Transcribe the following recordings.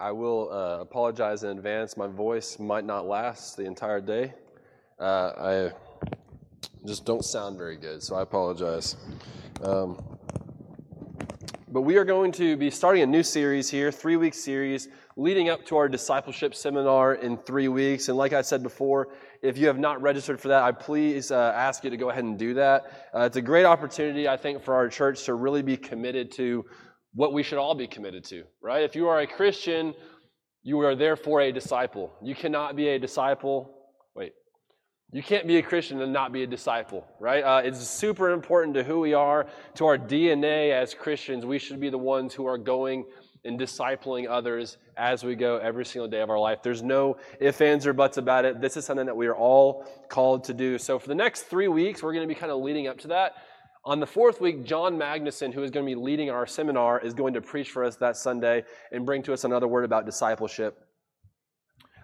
I will uh, apologize in advance. My voice might not last the entire day. Uh, I just don't sound very good, so I apologize. Um, but we are going to be starting a new series here, three week series, leading up to our discipleship seminar in three weeks. And like I said before, if you have not registered for that, I please uh, ask you to go ahead and do that. Uh, it's a great opportunity, I think, for our church to really be committed to what we should all be committed to, right? If you are a Christian, you are therefore a disciple. You cannot be a disciple. Wait. You can't be a Christian and not be a disciple, right? Uh, it's super important to who we are, to our DNA as Christians. We should be the ones who are going and discipling others as we go every single day of our life. There's no ifs, ands, or buts about it. This is something that we are all called to do. So for the next three weeks, we're going to be kind of leading up to that. On the fourth week, John Magnuson, who is going to be leading our seminar, is going to preach for us that Sunday and bring to us another word about discipleship.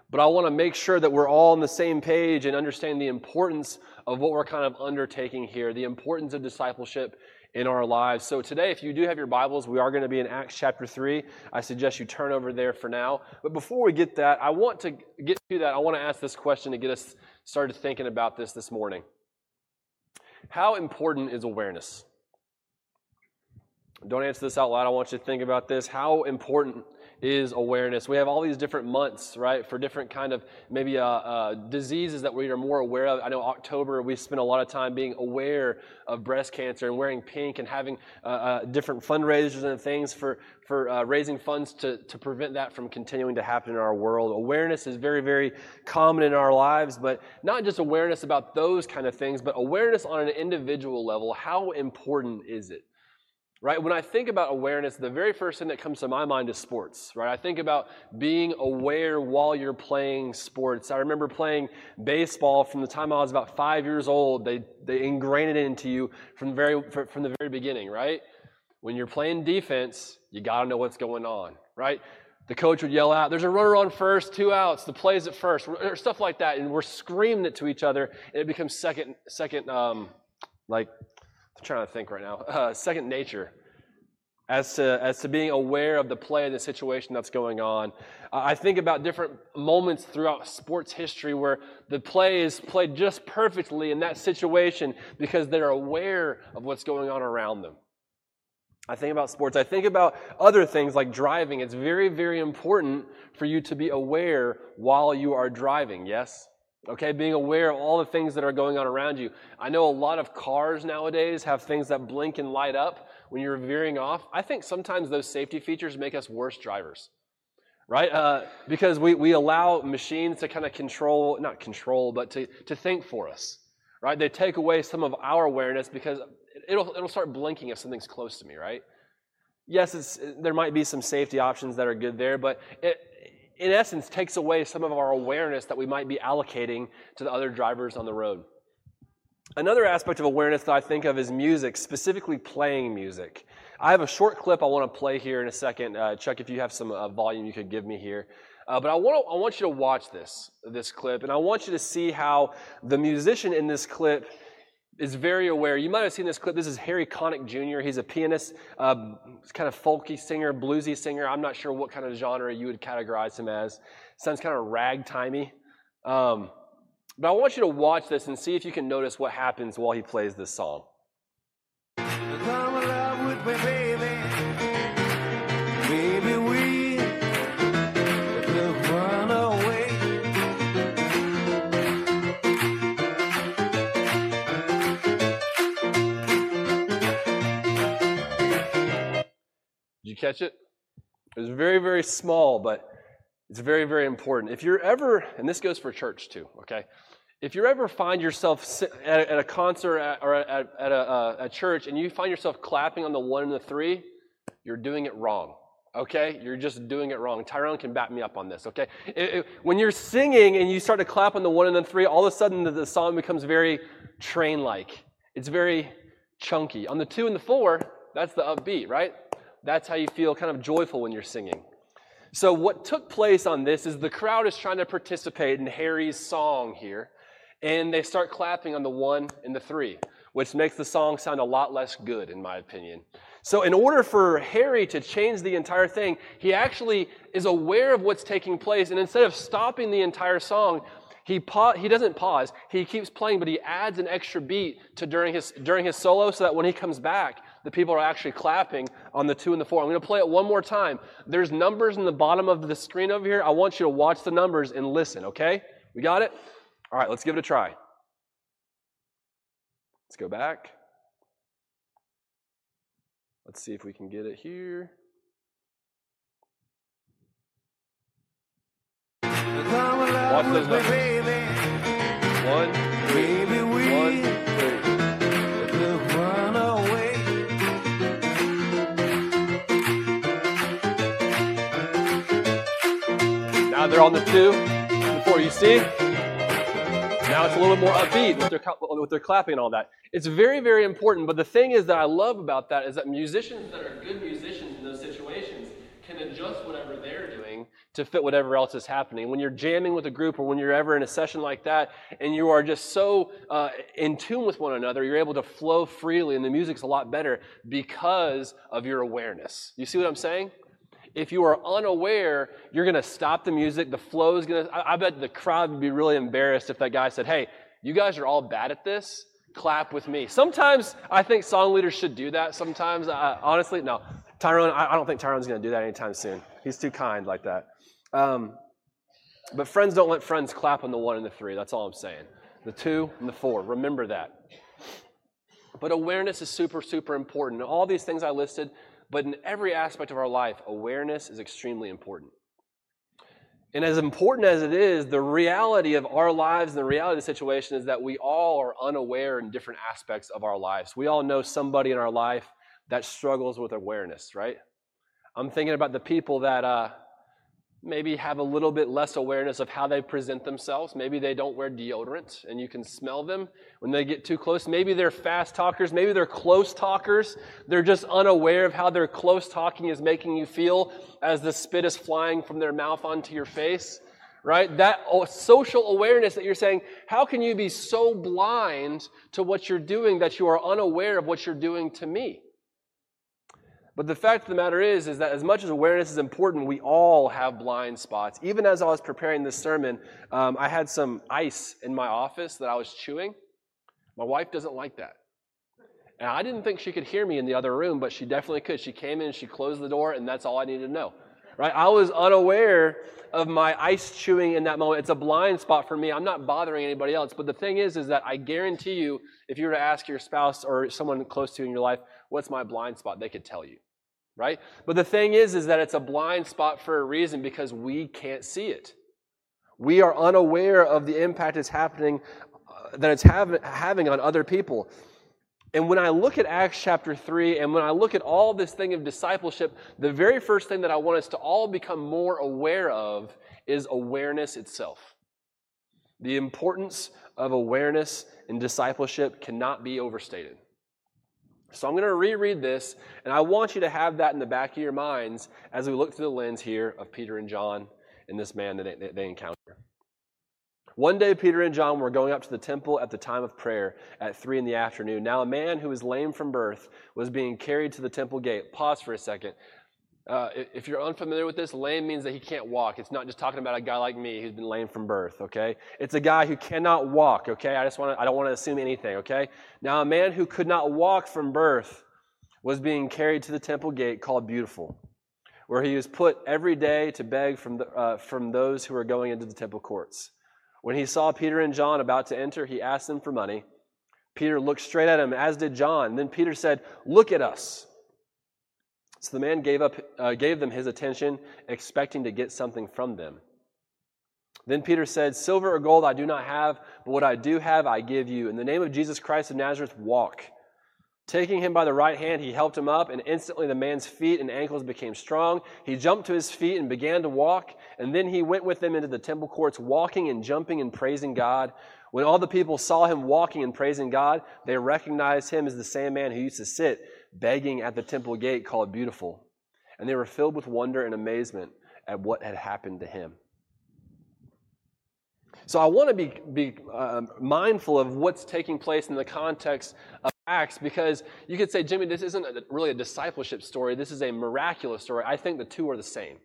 But I want to make sure that we're all on the same page and understand the importance of what we're kind of undertaking here, the importance of discipleship in our lives. So today, if you do have your Bibles, we are going to be in Acts chapter 3. I suggest you turn over there for now. But before we get that, I want to get to that. I want to ask this question to get us started thinking about this this morning. How important is awareness? Don't answer this out loud. I want you to think about this. How important is awareness. We have all these different months, right, for different kind of maybe uh, uh, diseases that we are more aware of. I know October we spend a lot of time being aware of breast cancer and wearing pink and having uh, uh different fundraisers and things for for uh, raising funds to to prevent that from continuing to happen in our world. Awareness is very very common in our lives, but not just awareness about those kind of things, but awareness on an individual level. How important is it? Right? When I think about awareness, the very first thing that comes to my mind is sports, right? I think about being aware while you're playing sports. I remember playing baseball from the time I was about five years old. They, they ingrained it into you from the very, from the very beginning, right? When you're playing defense, you got to know what's going on, right? The coach would yell out, there's a runner on first, two outs, the play's at first, or stuff like that. And we're screaming it to each other, and it becomes second, second, um, like I'm trying to think right now. Uh, second nature as to, as to being aware of the play and the situation that's going on. Uh, I think about different moments throughout sports history where the play is played just perfectly in that situation because they're aware of what's going on around them. I think about sports. I think about other things like driving. It's very, very important for you to be aware while you are driving, yes? Okay, being aware of all the things that are going on around you. I know a lot of cars nowadays have things that blink and light up when you're veering off. I think sometimes those safety features make us worse drivers, right? Uh, because we, we allow machines to kind of control, not control, but to, to think for us, right? They take away some of our awareness because it'll, it'll start blinking if something's close to me, right? Yes, there might be some safety options that are good there, but it, in essence, takes away some of our awareness that we might be allocating to the other drivers on the road. Another aspect of awareness that I think of is music, specifically playing music. I have a short clip I want to play here in a second. Uh, Chuck, if you have some uh, volume you could give me here. Uh, but I want, to, I want you to watch this, this clip, and I want you to see how the musician in this clip is very aware. You might have seen this clip. This is Harry Connick Jr. He's a pianist, uh, kind of folky singer, bluesy singer. I'm not sure what kind of genre you would categorize him as. Sounds kind of ragtimey. Um, but I want you to watch this and see if you can notice what happens while he plays this song. You catch it? It was very, very small, but it's very, very important. If you're ever, and this goes for church too, okay? If you ever find yourself at a concert or at a, uh, a church and you find yourself clapping on the one and the three, you're doing it wrong. Okay? You're just doing it wrong. Tyrone can back me up on this, okay? It, it, when you're singing and you start to clap on the one and the three, all of a sudden the, the song becomes very train like. It's very chunky. On the two and the four, that's the upbeat, right? That's how you feel kind of joyful when you're singing. So, what took place on this is the crowd is trying to participate in Harry's song here, and they start clapping on the one and the three, which makes the song sound a lot less good, in my opinion. So, in order for Harry to change the entire thing, he actually is aware of what's taking place. And instead of stopping the entire song, he, pa- he doesn't pause. He keeps playing, but he adds an extra beat to during his, during his solo so that when he comes back, the people are actually clapping on the two and the four. I'm going to play it one more time. There's numbers in the bottom of the screen over here. I want you to watch the numbers and listen, okay? We got it? All right, let's give it a try. Let's go back. Let's see if we can get it here. Watch those numbers. One, three, they're on the two, the four. You see? Now it's a little bit more upbeat with their, with their clapping and all that. It's very, very important. But the thing is that I love about that is that musicians that are good musicians in those situations can adjust whatever they're doing to fit whatever else is happening. When you're jamming with a group or when you're ever in a session like that and you are just so uh, in tune with one another, you're able to flow freely and the music's a lot better because of your awareness. You see what I'm saying? If you are unaware, you're going to stop the music. The flow is going to, I bet the crowd would be really embarrassed if that guy said, Hey, you guys are all bad at this. Clap with me. Sometimes I think song leaders should do that. Sometimes, uh, honestly, no. Tyrone, I, I don't think Tyrone's going to do that anytime soon. He's too kind like that. Um, but friends don't let friends clap on the one and the three. That's all I'm saying. The two and the four. Remember that. But awareness is super, super important. All these things I listed, but in every aspect of our life, awareness is extremely important. And as important as it is, the reality of our lives and the reality of the situation is that we all are unaware in different aspects of our lives. We all know somebody in our life that struggles with awareness, right? I'm thinking about the people that uh, maybe have a little bit less awareness of how they present themselves. Maybe they don't wear deodorant and you can smell them when they get too close. Maybe they're fast talkers. Maybe they're close talkers. They're just unaware of how their close talking is making you feel as the spit is flying from their mouth onto your face. Right? That social awareness that you're saying, how can you be so blind to what you're doing that you are unaware of what you're doing to me? But the fact of the matter is, is that as much as awareness is important, we all have blind spots. Even as I was preparing this sermon, um, I had some ice in my office that I was chewing. My wife doesn't like that. And I didn't think she could hear me in the other room, but she definitely could. She came in, she closed the door, and that's all I needed to know. Right? I was unaware of my ice chewing in that moment. It's a blind spot for me. I'm not bothering anybody else. But the thing is, is that I guarantee you, if you were to ask your spouse or someone close to you in your life, what's my blind spot, they could tell you right? But the thing is, is that it's a blind spot for a reason because we can't see it. We are unaware of the impact it's happening, uh, that it's have, having on other people. And when I look at Acts chapter 3 and when I look at all this thing of discipleship, the very first thing that I want us to all become more aware of is awareness itself. The importance of awareness in discipleship cannot be overstated. So I'm going to reread this, and I want you to have that in the back of your minds as we look through the lens here of Peter and John and this man that they, they encounter. One day, Peter and John were going up to the temple at the time of prayer at three in the afternoon. Now, a man who was lame from birth was being carried to the temple gate. Pause for a second. Uh, if you're unfamiliar with this, lame means that he can't walk. It's not just talking about a guy like me who's been lame from birth, okay? It's a guy who cannot walk, okay? I just want to, I don't want to assume anything, okay? Now, a man who could not walk from birth was being carried to the temple gate called Beautiful, where he was put every day to beg from, the, uh, from those who were going into the temple courts. When he saw Peter and John about to enter, he asked them for money. Peter looked straight at him, as did John. Then Peter said, Look at us. So the man gave, up, uh, gave them his attention, expecting to get something from them. Then Peter said, Silver or gold I do not have, but what I do have I give you. In the name of Jesus Christ of Nazareth, walk. Taking him by the right hand, he helped him up, and instantly the man's feet and ankles became strong. He jumped to his feet and began to walk, and then he went with them into the temple courts, walking and jumping and praising God. When all the people saw him walking and praising God, they recognized him as the same man who used to sit begging at the temple gate called Beautiful. And they were filled with wonder and amazement at what had happened to him. So I want to be, be uh, mindful of what's taking place in the context of Acts because you could say, Jimmy, this isn't a, really a discipleship story. This is a miraculous story. I think the two are the same.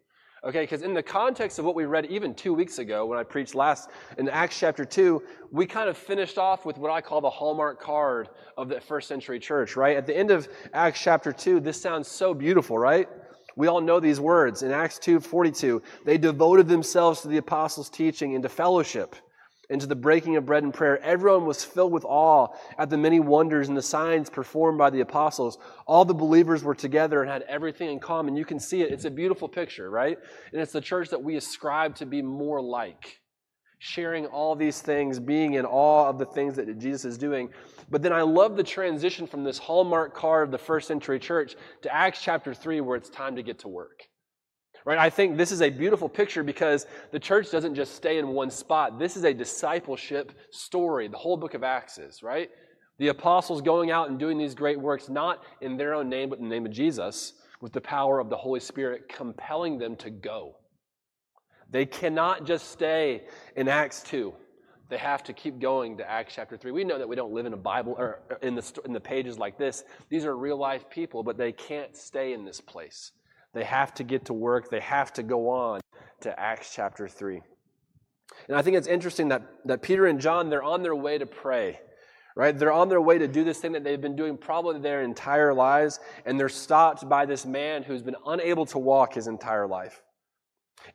Okay, because in the context of what we read even two weeks ago when I preached last in Acts chapter 2, we kind of finished off with what I call the hallmark card of the first century church, right? At the end of Acts chapter 2, this sounds so beautiful, right? We all know these words. In Acts 2 42, they devoted themselves to the apostles' teaching and to fellowship and to the breaking of bread and prayer. Everyone was filled with awe at the many wonders and the signs performed by the apostles. All the believers were together and had everything in common. You can see it. It's a beautiful picture, right? And it's the church that we ascribe to be more like. Sharing all these things, being in awe of the things that Jesus is doing. But then I love the transition from this hallmark card of the first century church to Acts chapter 3, where it's time to get to work. Right? I think this is a beautiful picture because the church doesn't just stay in one spot. This is a discipleship story, the whole book of Acts is, right? The apostles going out and doing these great works, not in their own name, but in the name of Jesus, with the power of the Holy Spirit compelling them to go. They cannot just stay in Acts 2. They have to keep going to Acts chapter 3. We know that we don't live in a Bible or in the, in the pages like this. These are real life people, but they can't stay in this place. They have to get to work. They have to go on to Acts chapter 3. And I think it's interesting that, that Peter and John, they're on their way to pray, right? They're on their way to do this thing that they've been doing probably their entire lives, and they're stopped by this man who's been unable to walk his entire life.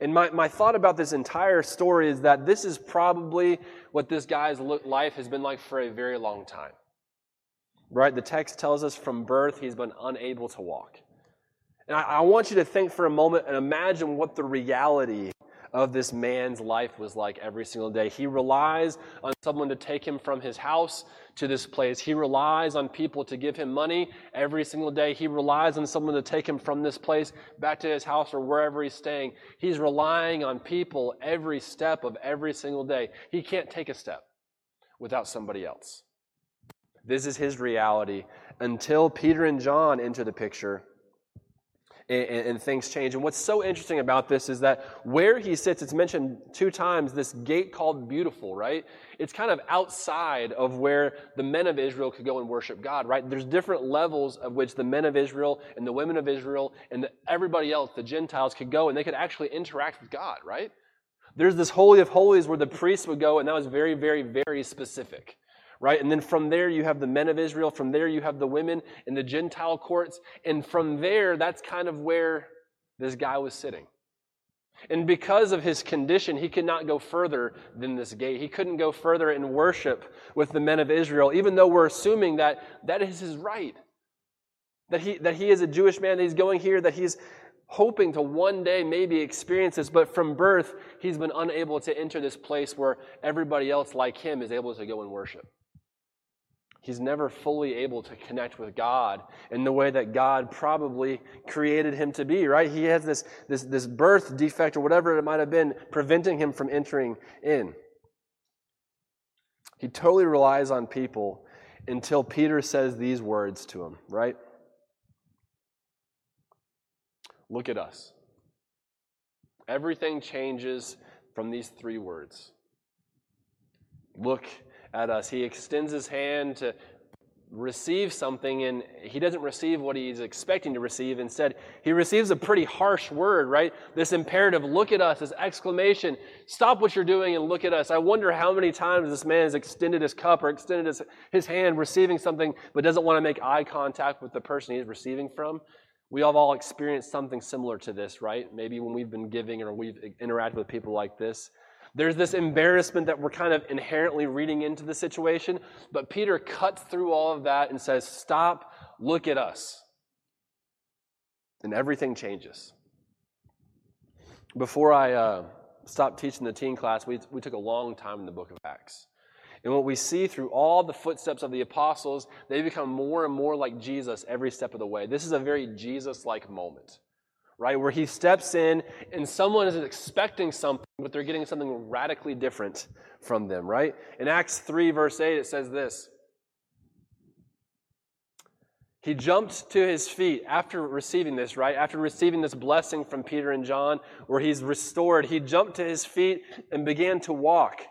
And my, my thought about this entire story is that this is probably what this guy's life has been like for a very long time. Right? The text tells us from birth he's been unable to walk. And I, I want you to think for a moment and imagine what the reality of this man's life was like every single day. He relies on someone to take him from his house to this place. He relies on people to give him money every single day. He relies on someone to take him from this place back to his house or wherever he's staying. He's relying on people every step of every single day. He can't take a step without somebody else. This is his reality until Peter and John enter the picture and, and, things change. And what's so interesting about this is that where he sits, it's mentioned two times, this gate called Beautiful, right? It's kind of outside of where the men of Israel could go and worship God, right? There's different levels of which the men of Israel and the women of Israel and the, everybody else, the Gentiles, could go and they could actually interact with God, right? There's this Holy of Holies where the priests would go, and that was very, very, very specific right? And then from there, you have the men of Israel. From there, you have the women in the Gentile courts. And from there, that's kind of where this guy was sitting. And because of his condition, he could not go further than this gate. He couldn't go further in worship with the men of Israel, even though we're assuming that that is his right. That he, that he is a Jewish man, that he's going here, that he's hoping to one day maybe experience this, but from birth, he's been unable to enter this place where everybody else like him is able to go and worship he's never fully able to connect with God in the way that God probably created him to be, right? He has this, this, this birth defect or whatever it might have been preventing him from entering in. He totally relies on people until Peter says these words to him, right? Look at us. Everything changes from these three words. Look at us. He extends his hand to receive something, and he doesn't receive what he's expecting to receive. Instead, he receives a pretty harsh word, right? This imperative, look at us, this exclamation, stop what you're doing and look at us. I wonder how many times this man has extended his cup or extended his, his hand receiving something, but doesn't want to make eye contact with the person he's receiving from. We have all experienced something similar to this, right? Maybe when we've been giving or we've interacted with people like this. There's this embarrassment that we're kind of inherently reading into the situation, but Peter cuts through all of that and says, Stop, look at us. And everything changes. Before I uh, stopped teaching the teen class, we, we took a long time in the book of Acts. And what we see through all the footsteps of the apostles, they become more and more like Jesus every step of the way. This is a very Jesus like moment right? Where he steps in and someone is expecting something, but they're getting something radically different from them, right? In Acts 3, verse 8, it says this He jumped to his feet after receiving this, right? After receiving this blessing from Peter and John, where he's restored, he jumped to his feet and began to walk.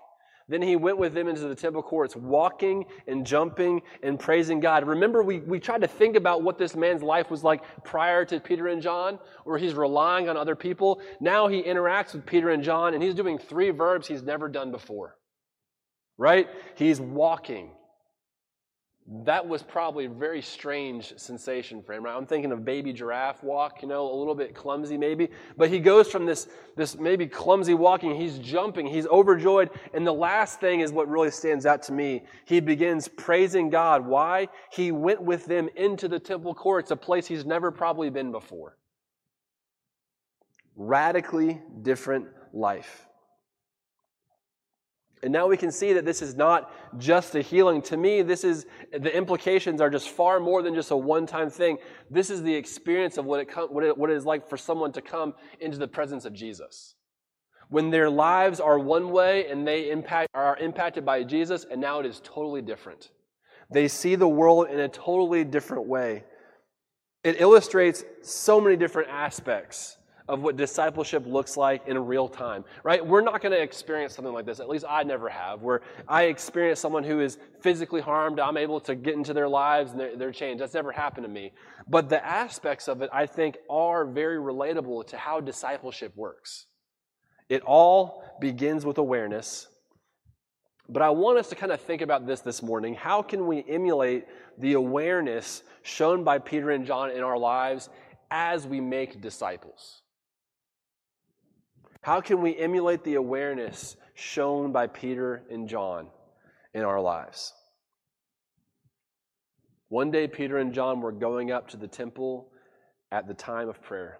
Then he went with them into the temple courts, walking and jumping and praising God. Remember, we, we tried to think about what this man's life was like prior to Peter and John, where he's relying on other people. Now he interacts with Peter and John, and he's doing three verbs he's never done before. Right? He's walking, that was probably a very strange sensation for him. Right? I'm thinking of baby giraffe walk, you know, a little bit clumsy maybe. But he goes from this, this maybe clumsy walking, he's jumping, he's overjoyed. And the last thing is what really stands out to me. He begins praising God. Why? He went with them into the temple courts, a place he's never probably been before. Radically different life. And now we can see that this is not just a healing. To me, this is the implications are just far more than just a one-time thing. This is the experience of what it, what it, what it is like for someone to come into the presence of Jesus. When their lives are one way and they impact, are impacted by Jesus, and now it is totally different. They see the world in a totally different way. It illustrates so many different aspects of what discipleship looks like in real time, right? We're not going to experience something like this. At least I never have, where I experience someone who is physically harmed. I'm able to get into their lives and they're, they're changed. That's never happened to me. But the aspects of it, I think, are very relatable to how discipleship works. It all begins with awareness. But I want us to kind of think about this this morning. How can we emulate the awareness shown by Peter and John in our lives as we make disciples? How can we emulate the awareness shown by Peter and John in our lives? One day, Peter and John were going up to the temple at the time of prayer.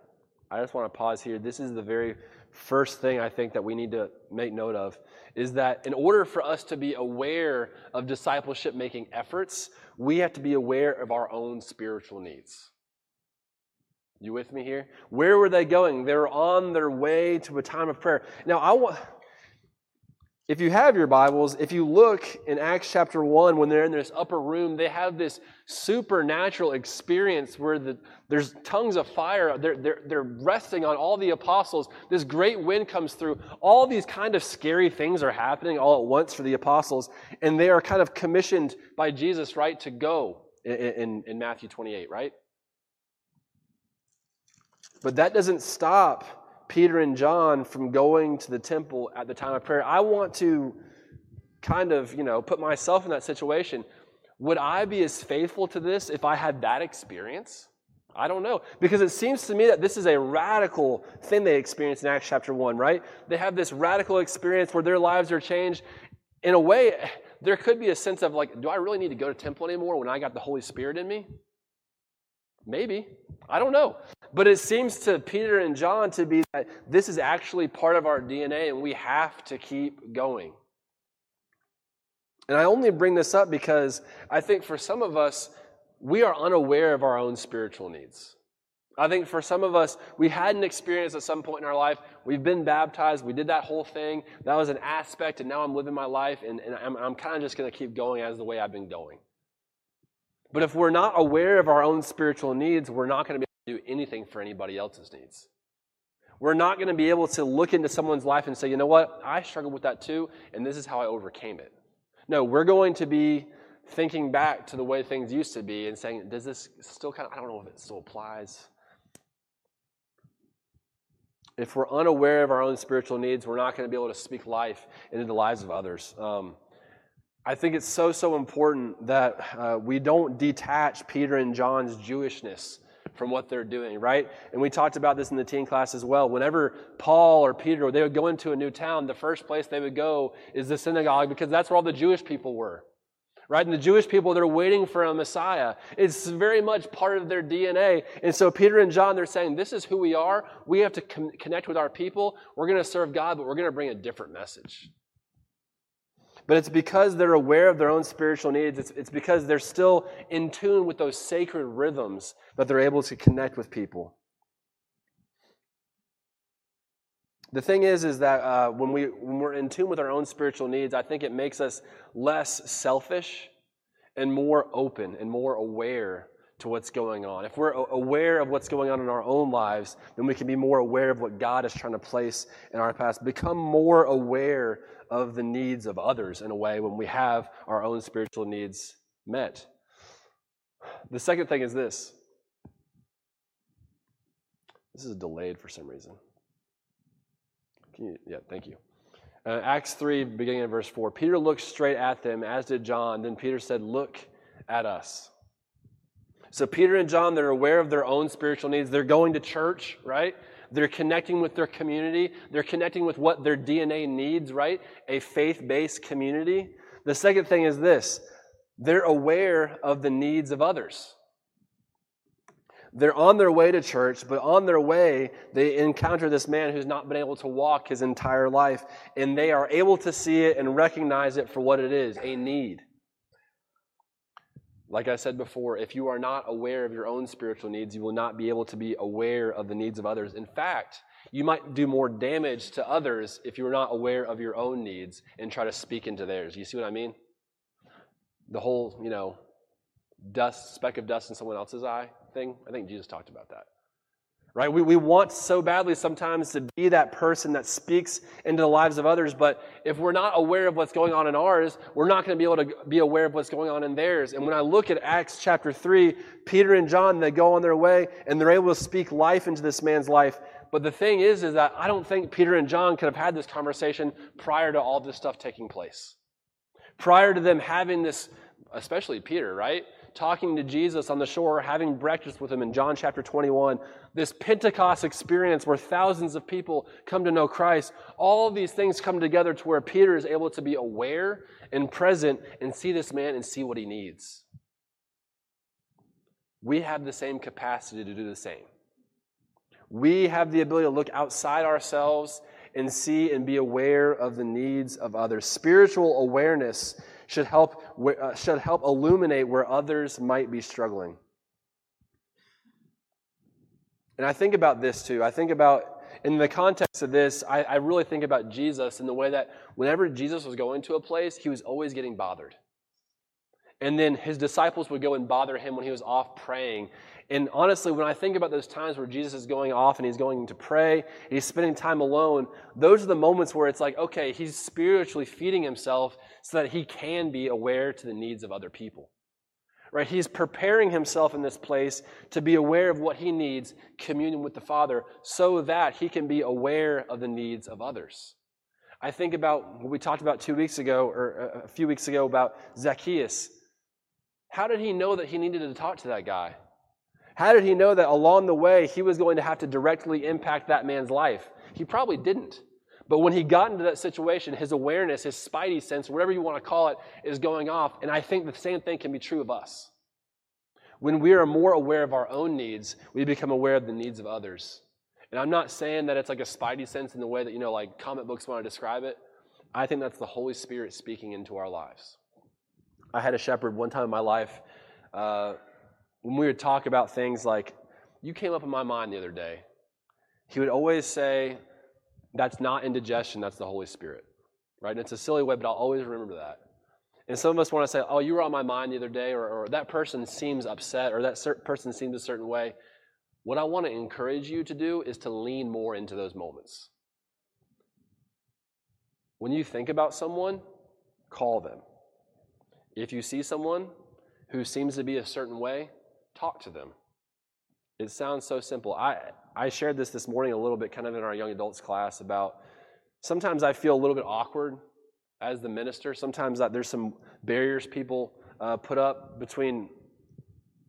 I just want to pause here. This is the very first thing I think that we need to make note of is that in order for us to be aware of discipleship making efforts, we have to be aware of our own spiritual needs. You with me here? Where were they going? They were on their way to a time of prayer. Now, I want. If you have your Bibles, if you look in Acts chapter 1, when they're in this upper room, they have this supernatural experience where the, there's tongues of fire. They're, they're, they're resting on all the apostles. This great wind comes through. All these kind of scary things are happening all at once for the apostles, and they are kind of commissioned by Jesus, right, to go in, in, in Matthew 28, right? But that doesn't stop Peter and John from going to the temple at the time of prayer. I want to kind of, you know, put myself in that situation. Would I be as faithful to this if I had that experience? I don't know. Because it seems to me that this is a radical thing they experience in Acts chapter 1, right? They have this radical experience where their lives are changed. In a way, there could be a sense of like, do I really need to go to temple anymore when I got the Holy Spirit in me? Maybe. I don't know. But it seems to Peter and John to be that this is actually part of our DNA and we have to keep going. And I only bring this up because I think for some of us, we are unaware of our own spiritual needs. I think for some of us, we had an experience at some point in our life. We've been baptized. We did that whole thing. That was an aspect, and now I'm living my life, and, and I'm, I'm kind of just going to keep going as the way I've been going. But if we're not aware of our own spiritual needs, we're not going to be able to do anything for anybody else's needs. We're not going to be able to look into someone's life and say, you know what, I struggled with that too, and this is how I overcame it. No, we're going to be thinking back to the way things used to be and saying, does this still kind of, I don't know if it still applies. If we're unaware of our own spiritual needs, we're not going to be able to speak life into the lives of others. Um, I think it's so, so important that uh, we don't detach Peter and John's Jewishness from what they're doing, right? And we talked about this in the teen class as well. Whenever Paul or Peter, they would go into a new town, the first place they would go is the synagogue because that's where all the Jewish people were, right? And the Jewish people, they're waiting for a Messiah. It's very much part of their DNA. And so Peter and John, they're saying, this is who we are. We have to con- connect with our people. We're going to serve God, but we're going to bring a different message. But it's because they're aware of their own spiritual needs. It's, it's because they're still in tune with those sacred rhythms that they're able to connect with people. The thing is, is that uh, when, we, when we're in tune with our own spiritual needs, I think it makes us less selfish and more open and more aware to what's going on. If we're aware of what's going on in our own lives, then we can be more aware of what God is trying to place in our past. Become more aware of the needs of others in a way when we have our own spiritual needs met. The second thing is this. This is delayed for some reason. You, yeah, thank you. Uh, Acts 3, beginning in verse 4. Peter looked straight at them, as did John. Then Peter said, Look at us. So Peter and John, they're aware of their own spiritual needs. They're going to church, right? They're connecting with their community. They're connecting with what their DNA needs, right? A faith based community. The second thing is this they're aware of the needs of others. They're on their way to church, but on their way, they encounter this man who's not been able to walk his entire life, and they are able to see it and recognize it for what it is a need. Like I said before, if you are not aware of your own spiritual needs, you will not be able to be aware of the needs of others. In fact, you might do more damage to others if you are not aware of your own needs and try to speak into theirs. You see what I mean? The whole, you know, dust, speck of dust in someone else's eye thing. I think Jesus talked about that. Right? We, we want so badly sometimes to be that person that speaks into the lives of others, but if we're not aware of what's going on in ours, we're not going to be able to be aware of what's going on in theirs. And when I look at Acts chapter 3, Peter and John, they go on their way and they're able to speak life into this man's life. But the thing is, is that I don't think Peter and John could have had this conversation prior to all this stuff taking place. Prior to them having this, especially Peter, right? Talking to Jesus on the shore, having breakfast with him in John chapter 21, this Pentecost experience where thousands of people come to know Christ, all these things come together to where Peter is able to be aware and present and see this man and see what he needs. We have the same capacity to do the same. We have the ability to look outside ourselves and see and be aware of the needs of others. Spiritual awareness should help, uh, should help illuminate where others might be struggling. And I think about this too. I think about, in the context of this, I, I really think about Jesus in the way that whenever Jesus was going to a place, he was always getting bothered. And then his disciples would go and bother him when he was off praying. And honestly, when I think about those times where Jesus is going off and he's going to pray, he's spending time alone, those are the moments where it's like, okay, he's spiritually feeding himself so that he can be aware to the needs of other people. Right? He's preparing himself in this place to be aware of what he needs, communion with the Father, so that he can be aware of the needs of others. I think about what we talked about two weeks ago, or a few weeks ago, about Zacchaeus. How did he know that he needed to talk to that guy? How did he know that along the way he was going to have to directly impact that man's life? He probably didn't. But when he got into that situation, his awareness, his spidey sense, whatever you want to call it, is going off. And I think the same thing can be true of us. When we are more aware of our own needs, we become aware of the needs of others. And I'm not saying that it's like a spidey sense in the way that, you know, like comic books want to describe it. I think that's the Holy Spirit speaking into our lives. I had a shepherd one time in my life. Uh, when we would talk about things like, you came up in my mind the other day, he would always say, that's not indigestion, that's the Holy Spirit. Right? And it's a silly way, but I'll always remember that. And some of us want to say, oh, you were on my mind the other day, or, or that person seems upset, or that person seems a certain way. What I want to encourage you to do is to lean more into those moments. When you think about someone, call them. If you see someone who seems to be a certain way, talk to them. It sounds so simple. I, I shared this this morning a little bit kind of in our young adults class about sometimes I feel a little bit awkward as the minister. Sometimes there's some barriers people uh, put up between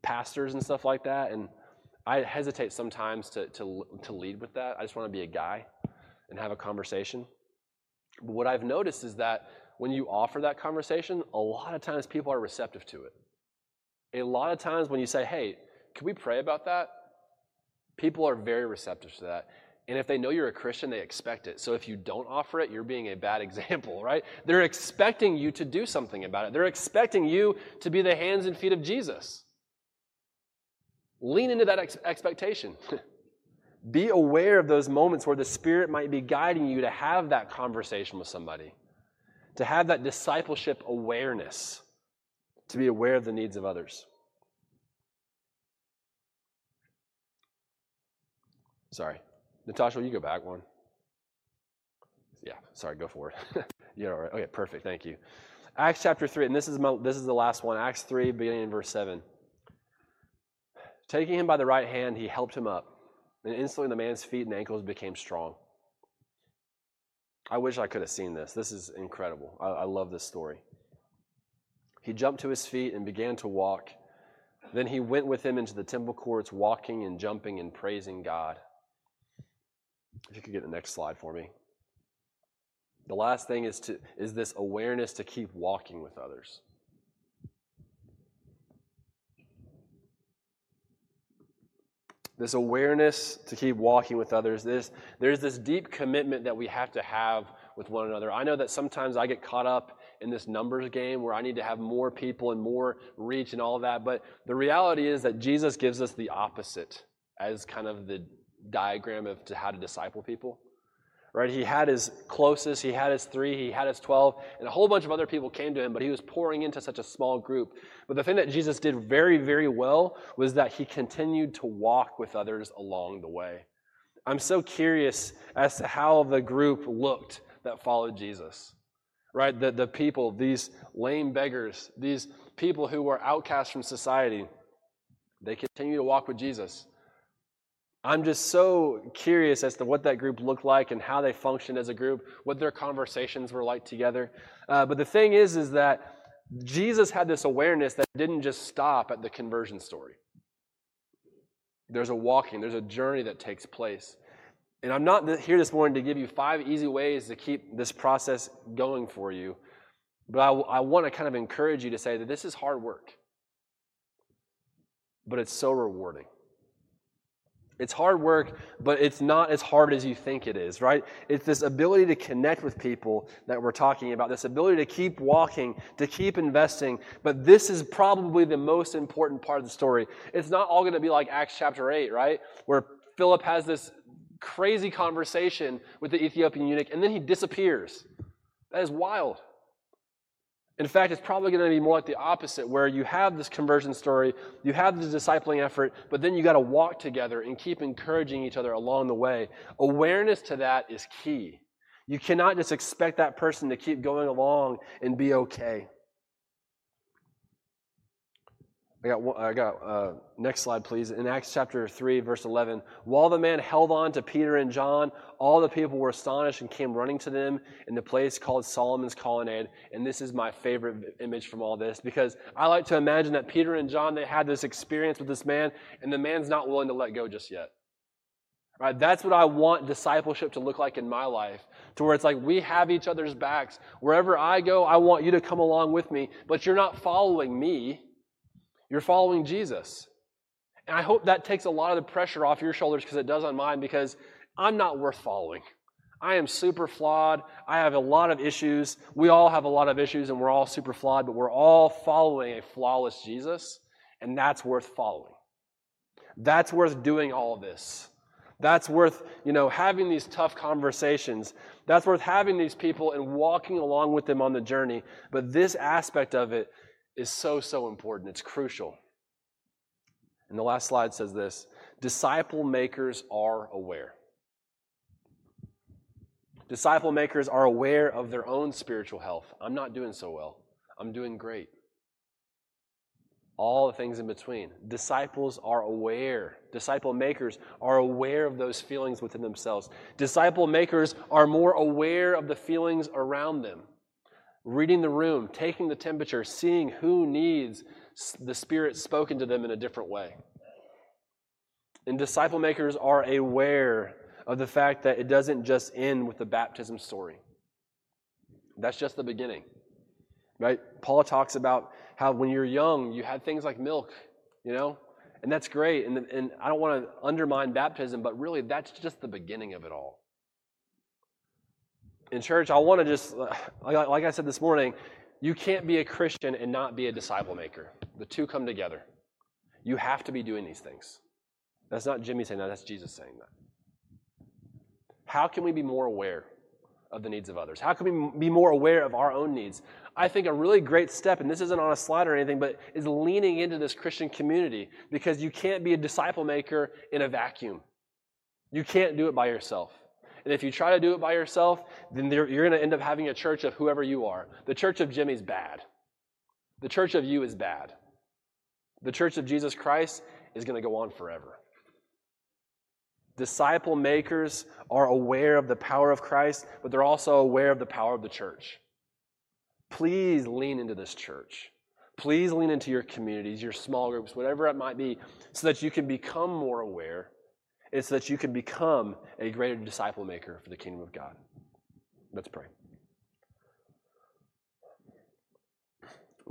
pastors and stuff like that. And I hesitate sometimes to, to, to lead with that. I just want to be a guy and have a conversation. But what I've noticed is that when you offer that conversation, a lot of times people are receptive to it a lot of times when you say, hey, can we pray about that? People are very receptive to that. And if they know you're a Christian, they expect it. So if you don't offer it, you're being a bad example, right? They're expecting you to do something about it. They're expecting you to be the hands and feet of Jesus. Lean into that ex- expectation. be aware of those moments where the Spirit might be guiding you to have that conversation with somebody, to have that discipleship awareness, to be aware of the needs of others. Sorry. Natasha, will you go back one? Yeah, sorry, go forward. Yeah, You're all right. Okay, perfect. Thank you. Acts chapter 3, and this is, my, this is the last one. Acts 3, beginning in verse 7. Taking him by the right hand, he helped him up, and instantly the man's feet and ankles became strong. I wish I could have seen this. This is incredible. I, I love this story. He jumped to his feet and began to walk. Then he went with him into the temple courts, walking and jumping and praising God. If you could get the next slide for me. The last thing is to is this awareness to keep walking with others. This awareness to keep walking with others. This, there's this deep commitment that we have to have with one another. I know that sometimes I get caught up in this numbers game where I need to have more people and more reach and all that. But the reality is that Jesus gives us the opposite as kind of the diagram of to how to disciple people right? He had his closest, he had his three, he had his 12, and a whole bunch of other people came to him, but he was pouring into such a small group. But the thing that Jesus did very, very well was that he continued to walk with others along the way. I'm so curious as to how the group looked that followed Jesus, right? The, the people, these lame beggars, these people who were outcasts from society, they continue to walk with Jesus. I'm just so curious as to what that group looked like and how they functioned as a group, what their conversations were like together. Uh, but the thing is, is that Jesus had this awareness that didn't just stop at the conversion story. There's a walking, there's a journey that takes place. And I'm not here this morning to give you five easy ways to keep this process going for you, but I, I want to kind of encourage you to say that this is hard work, but it's so rewarding. It's hard work, but it's not as hard as you think it is, right? It's this ability to connect with people that we're talking about, this ability to keep walking, to keep investing. But this is probably the most important part of the story. It's not all going to be like Acts chapter 8, right? Where Philip has this crazy conversation with the Ethiopian eunuch and then he disappears. That is wild. In fact, it's probably going to be more like the opposite, where you have this conversion story, you have the discipling effort, but then you got to walk together and keep encouraging each other along the way. Awareness to that is key. You cannot just expect that person to keep going along and be okay. I got, I got uh, next slide, please. In Acts chapter 3, verse 11, while the man held on to Peter and John, all the people were astonished and came running to them in the place called Solomon's Colonnade. And this is my favorite image from all this because I like to imagine that Peter and John, they had this experience with this man, and the man's not willing to let go just yet. Right? That's what I want discipleship to look like in my life. To where it's like we have each other's backs. Wherever I go, I want you to come along with me, but you're not following me. You're following Jesus. And I hope that takes a lot of the pressure off your shoulders because it does on mine because I'm not worth following. I am super flawed. I have a lot of issues. We all have a lot of issues and we're all super flawed, but we're all following a flawless Jesus, and that's worth following. That's worth doing all this. That's worth, you know, having these tough conversations. That's worth having these people and walking along with them on the journey. But this aspect of it is so, so important. It's crucial. And the last slide says this disciple makers are aware. Disciple makers are aware of their own spiritual health. I'm not doing so well. I'm doing great. All the things in between. Disciples are aware. Disciple makers are aware of those feelings within themselves. Disciple makers are more aware of the feelings around them reading the room, taking the temperature, seeing who needs the Spirit spoken to them in a different way. And disciple makers are aware of the fact that it doesn't just end with the baptism story. That's just the beginning. Right? Paul talks about how when you're young, you had things like milk, you know? And that's great. And, and I don't want to undermine baptism, but really that's just the beginning of it all in church, I want to just, like I said this morning, you can't be a Christian and not be a disciple maker. The two come together. You have to be doing these things. That's not Jimmy saying that, that's Jesus saying that. How can we be more aware of the needs of others? How can we be more aware of our own needs? I think a really great step, and this isn't on a slide or anything, but is leaning into this Christian community because you can't be a disciple maker in a vacuum. You can't do it by yourself. And if you try to do it by yourself, then you're going to end up having a church of whoever you are. The church of Jimmy's bad. The church of you is bad. The church of Jesus Christ is going to go on forever. Disciple makers are aware of the power of Christ, but they're also aware of the power of the church. Please lean into this church. Please lean into your communities, your small groups, whatever it might be, so that you can become more aware so that you can become a greater disciple maker for the kingdom of God. Let's pray.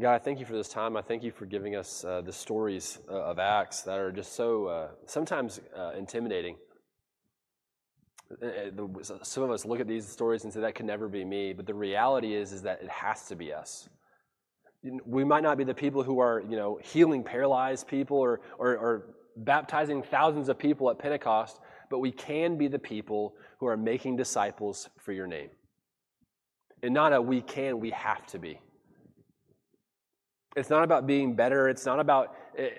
God, I thank you for this time. I thank you for giving us uh, the stories uh, of Acts that are just so uh, sometimes uh, intimidating. Uh, uh, some of us look at these stories and say that could never be me, but the reality is is that it has to be us. We might not be the people who are, you know, healing paralyzed people or, or, or baptizing thousands of people at Pentecost, but we can be the people who are making disciples for your name. And not a we can, we have to be. It's not about being better. It's not about eh, eh,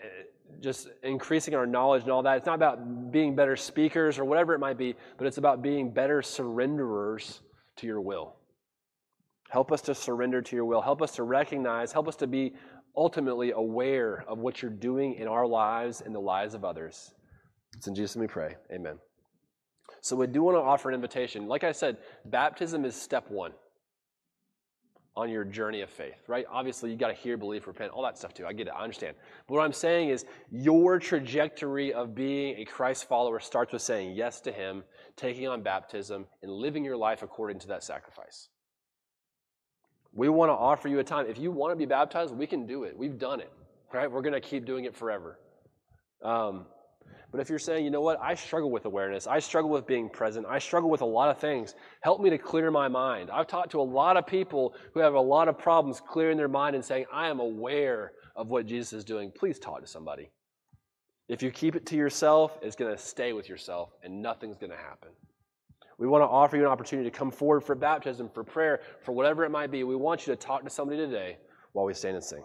just increasing our knowledge and all that. It's not about being better speakers or whatever it might be, but it's about being better surrenderers to your will. Help us to surrender to your will. Help us to recognize, help us to be ultimately aware of what you're doing in our lives and the lives of others. It's in Jesus' name we pray. Amen. So we do want to offer an invitation. Like I said, baptism is step one on your journey of faith, right? Obviously, you got to hear, believe, repent, all that stuff too. I get it. I understand. But what I'm saying is your trajectory of being a Christ follower starts with saying yes to Him, taking on baptism, and living your life according to that sacrifice. We want to offer you a time. If you want to be baptized, we can do it. We've done it, right? We're going to keep doing it forever. Um, but if you're saying, you know what, I struggle with awareness, I struggle with being present, I struggle with a lot of things, help me to clear my mind. I've talked to a lot of people who have a lot of problems clearing their mind and saying, I am aware of what Jesus is doing. Please talk to somebody. If you keep it to yourself, it's going to stay with yourself and nothing's going to happen. We want to offer you an opportunity to come forward for baptism, for prayer, for whatever it might be. We want you to talk to somebody today while we stand and sing.